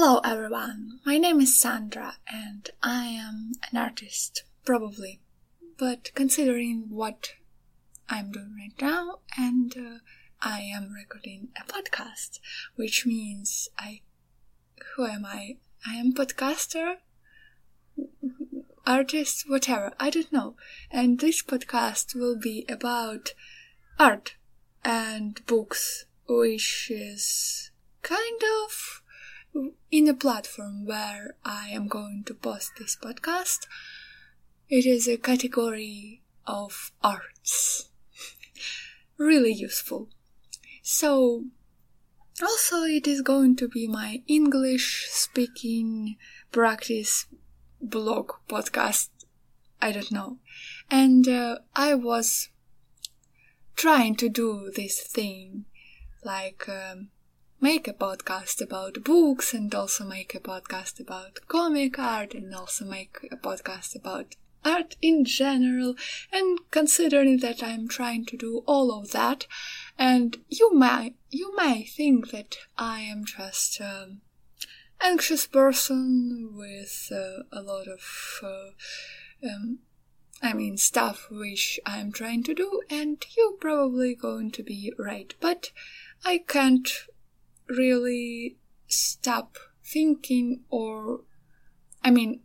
Hello everyone, my name is Sandra and I am an artist, probably. But considering what I'm doing right now, and uh, I am recording a podcast, which means I. Who am I? I am podcaster, artist, whatever, I don't know. And this podcast will be about art and books, which is kind of in a platform where I am going to post this podcast. It is a category of arts. really useful. So, also, it is going to be my English speaking practice blog podcast. I don't know. And uh, I was trying to do this thing like um, make a podcast about books and also make a podcast about comic art and also make a podcast about art in general. And considering that I'm trying to do all of that and you may you may think that I am just um, anxious person with uh, a lot of uh, um, I mean stuff which I'm trying to do and you're probably going to be right. But I can't really stop thinking or I mean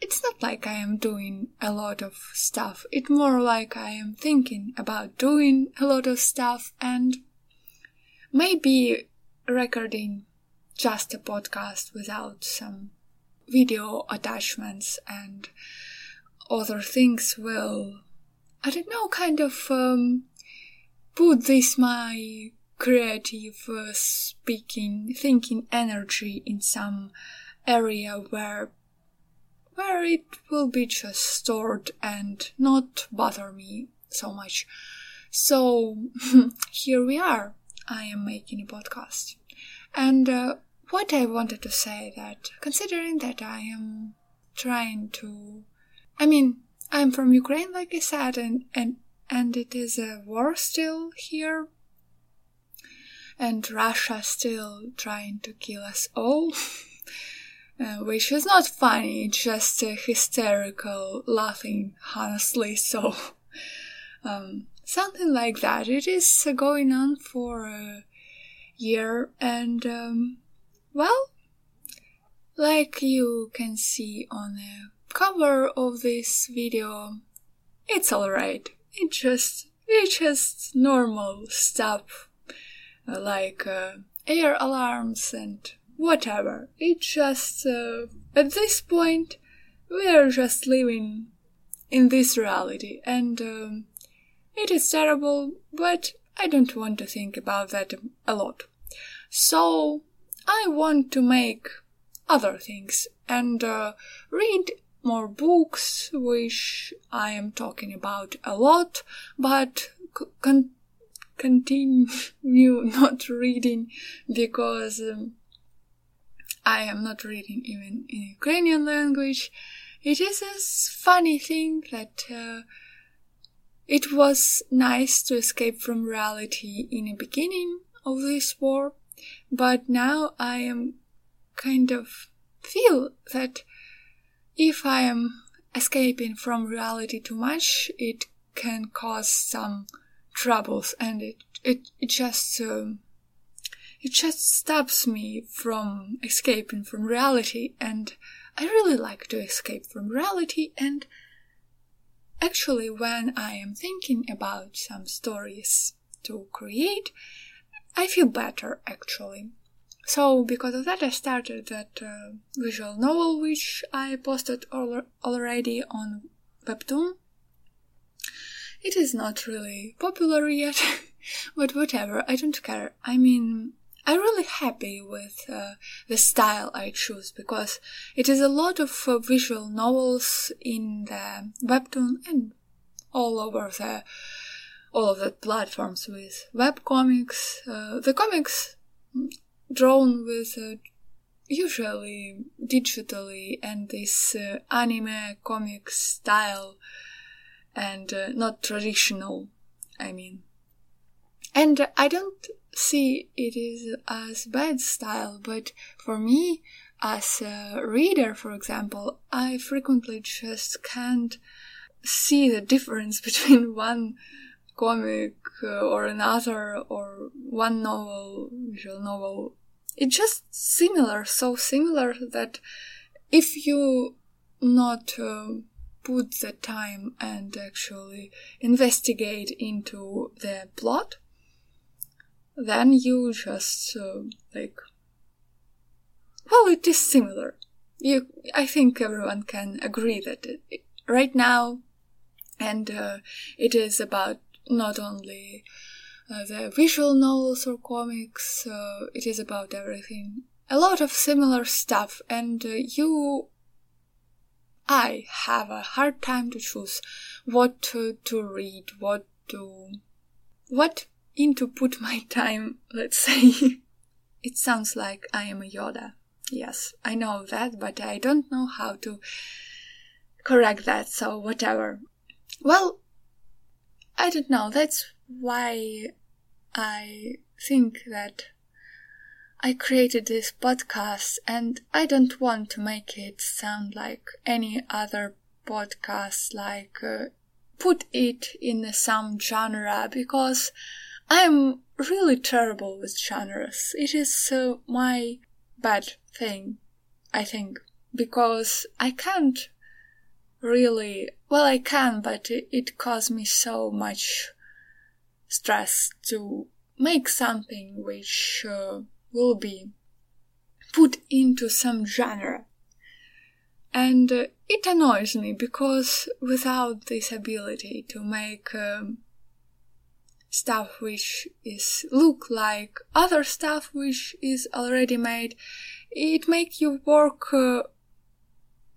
it's not like I am doing a lot of stuff. It's more like I am thinking about doing a lot of stuff and maybe recording just a podcast without some video attachments and other things will, I don't know, kind of um, put this my creative uh, speaking, thinking energy in some area where where it will be just stored and not bother me so much. So here we are. I am making a podcast. And uh, what I wanted to say that considering that I am trying to I mean, I'm from Ukraine like I said and and and it is a war still here and Russia still trying to kill us all. uh, which is not funny, just uh, hysterical laughing, honestly. So, um, something like that. It is uh, going on for a year, and um, well, like you can see on the cover of this video, it's alright. It just, it's just normal stuff like uh, air alarms and whatever. It's just, uh, at this point, we are just living in this reality, and um, it is terrible, but I don't want to think about that a lot. So, I want to make other things and uh, read more books, which I am talking about a lot, but con- continue not reading because um, I am not reading even in Ukrainian language. It is a funny thing that uh, it was nice to escape from reality in the beginning of this war, but now I am kind of feel that if I am escaping from reality too much, it can cause some troubles and it it, it just um, it just stops me from escaping from reality and I really like to escape from reality and actually when I am thinking about some stories to create I feel better actually. So because of that I started that uh, visual novel which I posted al- already on webtoon it is not really popular yet, but whatever, I don't care. I mean, I'm really happy with uh, the style I choose because it is a lot of uh, visual novels in the webtoon and all over the all of the platforms with web comics. Uh, the comics drawn with uh, usually digitally and this uh, anime comic style and uh, not traditional, I mean. And I don't see it is as bad style, but for me, as a reader, for example, I frequently just can't see the difference between one comic or another or one novel, visual novel. It's just similar, so similar that if you not uh, put the time and actually investigate into the plot, then you just uh, like well it is similar. You i think everyone can agree that it, right now and uh, it is about not only uh, the visual novels or comics uh, it is about everything. A lot of similar stuff and uh, you i have a hard time to choose what to, to read what to what in to put my time, let's say. it sounds like I am a Yoda. Yes, I know that, but I don't know how to correct that, so whatever. Well, I don't know. That's why I think that I created this podcast and I don't want to make it sound like any other podcast, like uh, put it in some genre because I'm really terrible with genres. It is uh, my bad thing, I think, because I can't really, well, I can, but it, it caused me so much stress to make something which uh, will be put into some genre. And uh, it annoys me because without this ability to make um, stuff which is look like other stuff which is already made it make you work uh,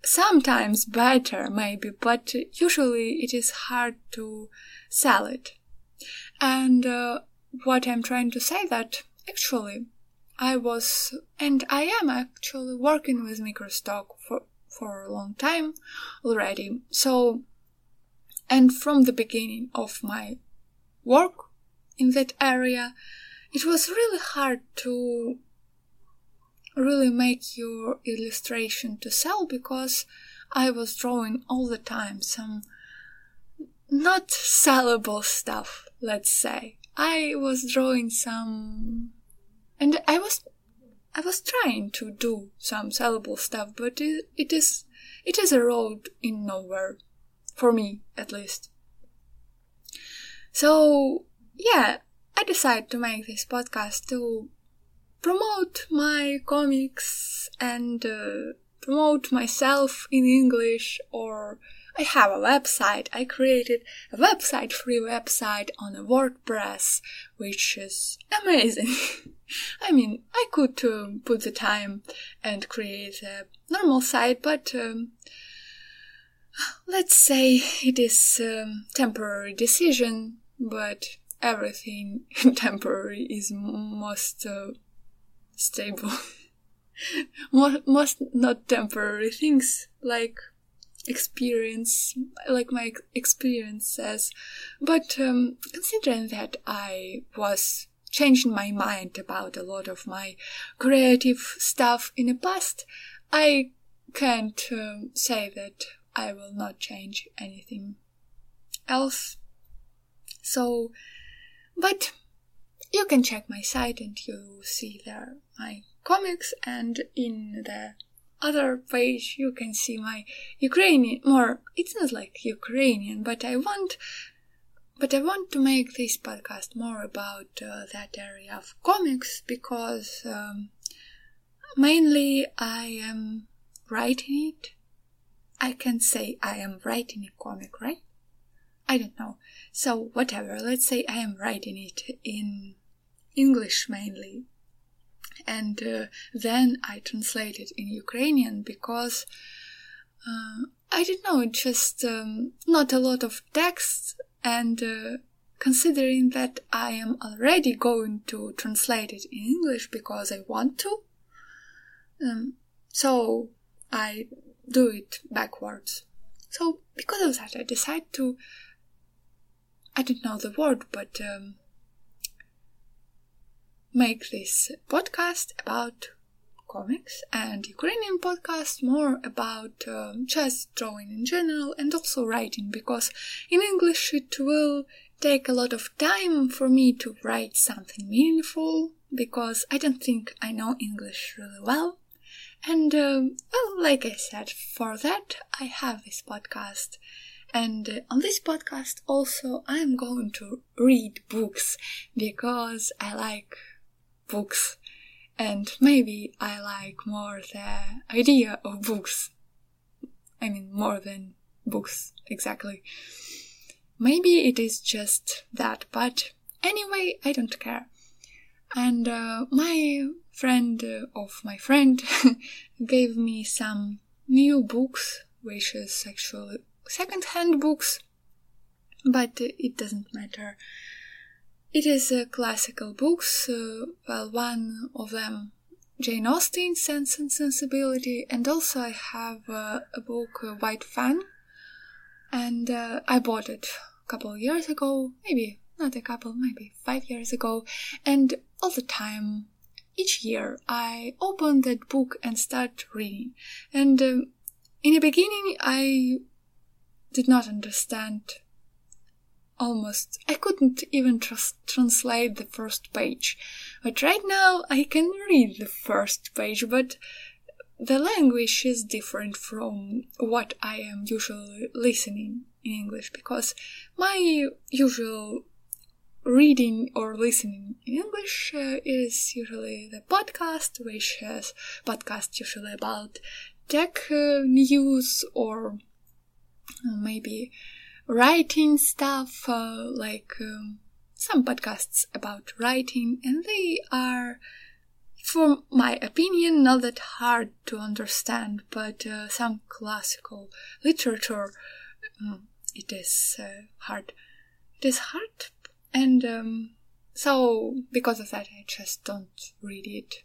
sometimes better maybe but usually it is hard to sell it and uh, what i'm trying to say that actually i was and i am actually working with microstock for for a long time already so and from the beginning of my work in that area, it was really hard to really make your illustration to sell because I was drawing all the time some not sellable stuff, let's say. I was drawing some and I was I was trying to do some sellable stuff, but it, it is it is a road in nowhere for me at least. So yeah, I decided to make this podcast to promote my comics and uh, promote myself in English or I have a website. I created a website, free website on a WordPress, which is amazing. I mean, I could um, put the time and create a normal site, but um, let's say it is a um, temporary decision, but everything temporary is most uh, stable. most not temporary things like experience, like my experience says. But um, considering that I was changing my mind about a lot of my creative stuff in the past, I can't um, say that I will not change anything else. So but you can check my site and you see there my comics and in the other page you can see my Ukrainian more it's not like Ukrainian but I want but I want to make this podcast more about uh, that area of comics because um, mainly I am writing it. I can say I am writing a comic, right? I don't know. So, whatever, let's say I am writing it in English mainly. And uh, then I translate it in Ukrainian because uh, I don't know, just um, not a lot of text. And uh, considering that I am already going to translate it in English because I want to, um, so I do it backwards. So, because of that, I decided to I don't know the word, but um, make this podcast about comics and Ukrainian podcast more about um, just drawing in general and also writing because in English it will take a lot of time for me to write something meaningful because I don't think I know English really well. And, um, well, like I said, for that I have this podcast. And uh, on this podcast also I'm going to read books because I like books and maybe I like more the idea of books. I mean, more than books, exactly. Maybe it is just that, but anyway, I don't care. And uh, my friend uh, of my friend gave me some new books, which is actually second-hand books, but it doesn't matter. It is classical books. Uh, well, one of them, Jane Austen, Sense and Sensibility, and also I have uh, a book, uh, White Fang, and uh, I bought it a couple of years ago, maybe not a couple, maybe five years ago, and all the time, each year, I open that book and start reading. And um, in the beginning, I did not understand almost. I couldn't even trust, translate the first page. But right now, I can read the first page, but the language is different from what I am usually listening in English because my usual reading or listening in English uh, is usually the podcast, which is podcast usually about tech uh, news or uh, maybe writing stuff, uh, like um, some podcasts about writing, and they are, for my opinion, not that hard to understand, but uh, some classical literature, um, it is uh, hard. It is hard and um, so, because of that, I just don't read it.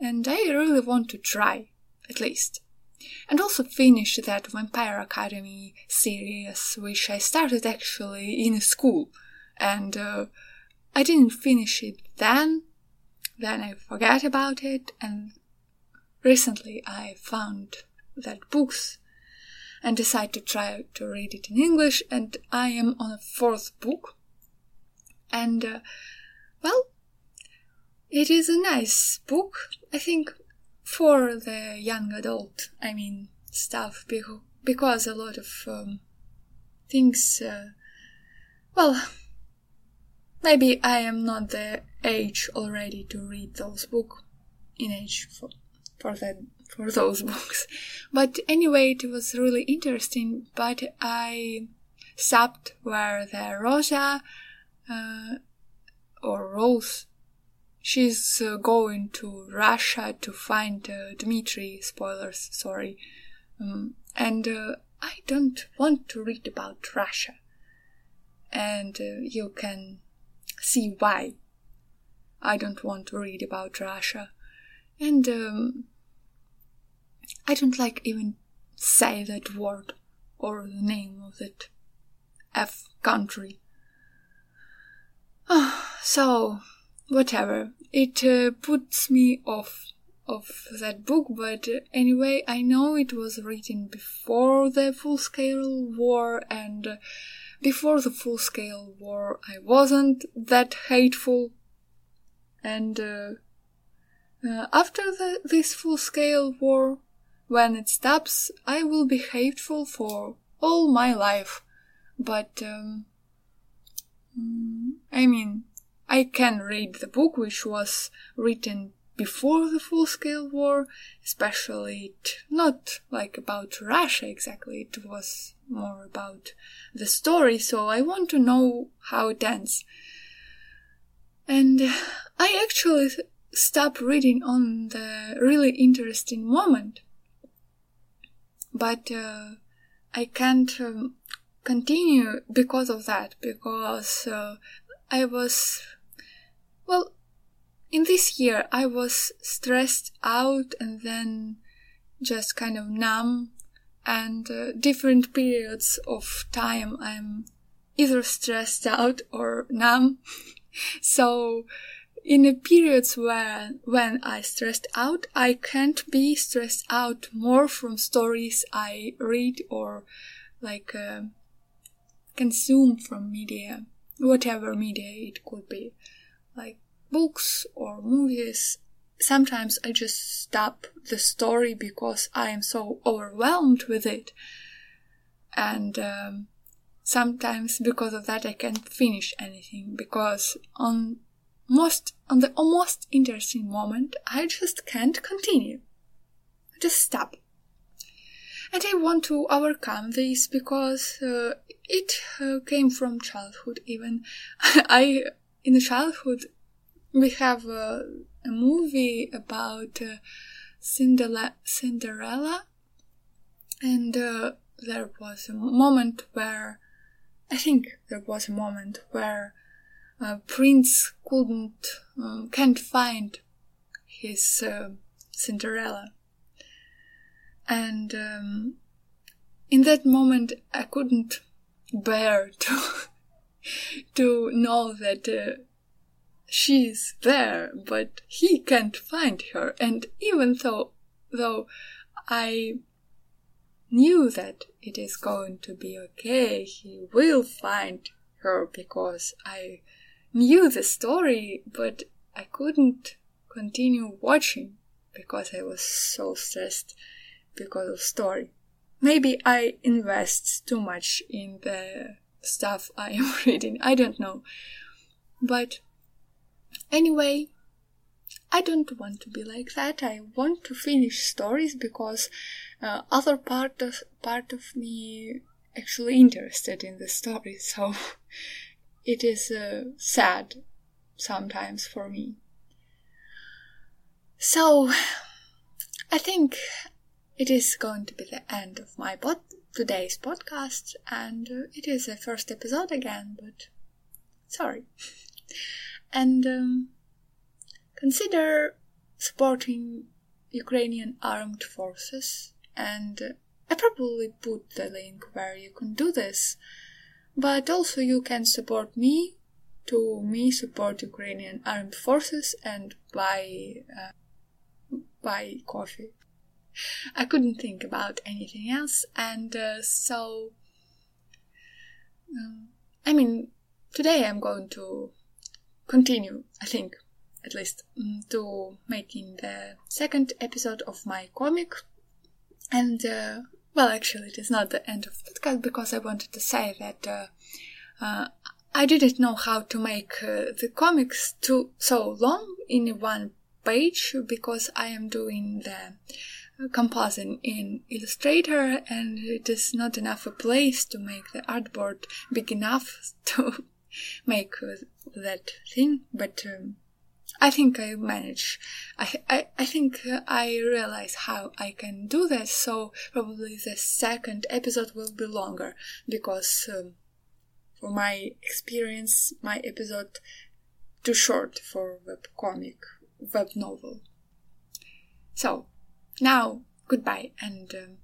And I really want to try, at least. And also finish that Vampire Academy series, which I started actually in school. And uh, I didn't finish it then. Then I forgot about it. And recently I found that books and decided to try to read it in English. And I am on a fourth book and uh, well, it is a nice book, I think, for the young adult. I mean, stuff because a lot of um, things. Uh, well, maybe I am not the age already to read those books in age for for that for those books. But anyway, it was really interesting. But I stopped where the Rosa uh, or Rose. She's uh, going to Russia to find uh, Dmitri. Spoilers, sorry. Um, and uh, I don't want to read about Russia. And uh, you can see why I don't want to read about Russia. And um, I don't like even say that word or the name of that F country. so, whatever. It uh, puts me off of that book, but anyway, I know it was written before the full scale war, and uh, before the full scale war, I wasn't that hateful. And uh, uh, after the, this full scale war, when it stops, I will be hateful for all my life. But um, I mean, I can read the book which was written before the full scale war, especially it, not like about Russia exactly, it was more about the story, so I want to know how it ends. And I actually stopped reading on the really interesting moment. But uh, I can't um, continue because of that, because uh, I was, well, in this year I was stressed out and then just kind of numb, and uh, different periods of time I'm either stressed out or numb. so in the periods when when I stressed out, I can't be stressed out more from stories I read or like uh, consume from media, whatever media it could be, like books or movies. Sometimes I just stop the story because I am so overwhelmed with it, and um, sometimes because of that I can't finish anything because on most on the almost interesting moment I just can't continue. I just stop. And I want to overcome this because uh, it uh, came from childhood even. I in the childhood we have a, a movie about uh, Cinderella, Cinderella and uh, there was a moment where I think there was a moment where uh, Prince couldn't, um, can't find his uh, Cinderella. And um, in that moment, I couldn't bear to to know that uh, she's there, but he can't find her. And even though though I knew that it is going to be okay. He will find her because I knew the story, but I couldn't continue watching because I was so stressed because of story. Maybe I invest too much in the stuff I am reading. I don't know. But anyway, I don't want to be like that. I want to finish stories because uh, other part of part of me actually interested in the story. So it is uh, sad sometimes for me. So I think it is going to be the end of my pod- today's podcast, and uh, it is the first episode again, but sorry. and um, consider supporting Ukrainian armed forces and I probably put the link where you can do this. But also you can support me to me support Ukrainian armed forces and buy uh, buy coffee. I couldn't think about anything else, and uh, so um, I mean today I'm going to continue. I think at least mm, to making the second episode of my comic and uh, well, actually, it is not the end of the podcast because I wanted to say that uh, uh, I didn't know how to make uh, the comics too so long in one page because I am doing the composing in Illustrator and it is not enough a place to make the artboard big enough to make that thing. But um, I think I manage. I, I, I think I realize how I can do that, so probably the second episode will be longer because um, for my experience, my episode too short for web comic, web novel. So now goodbye and um,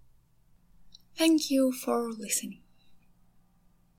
thank you for listening.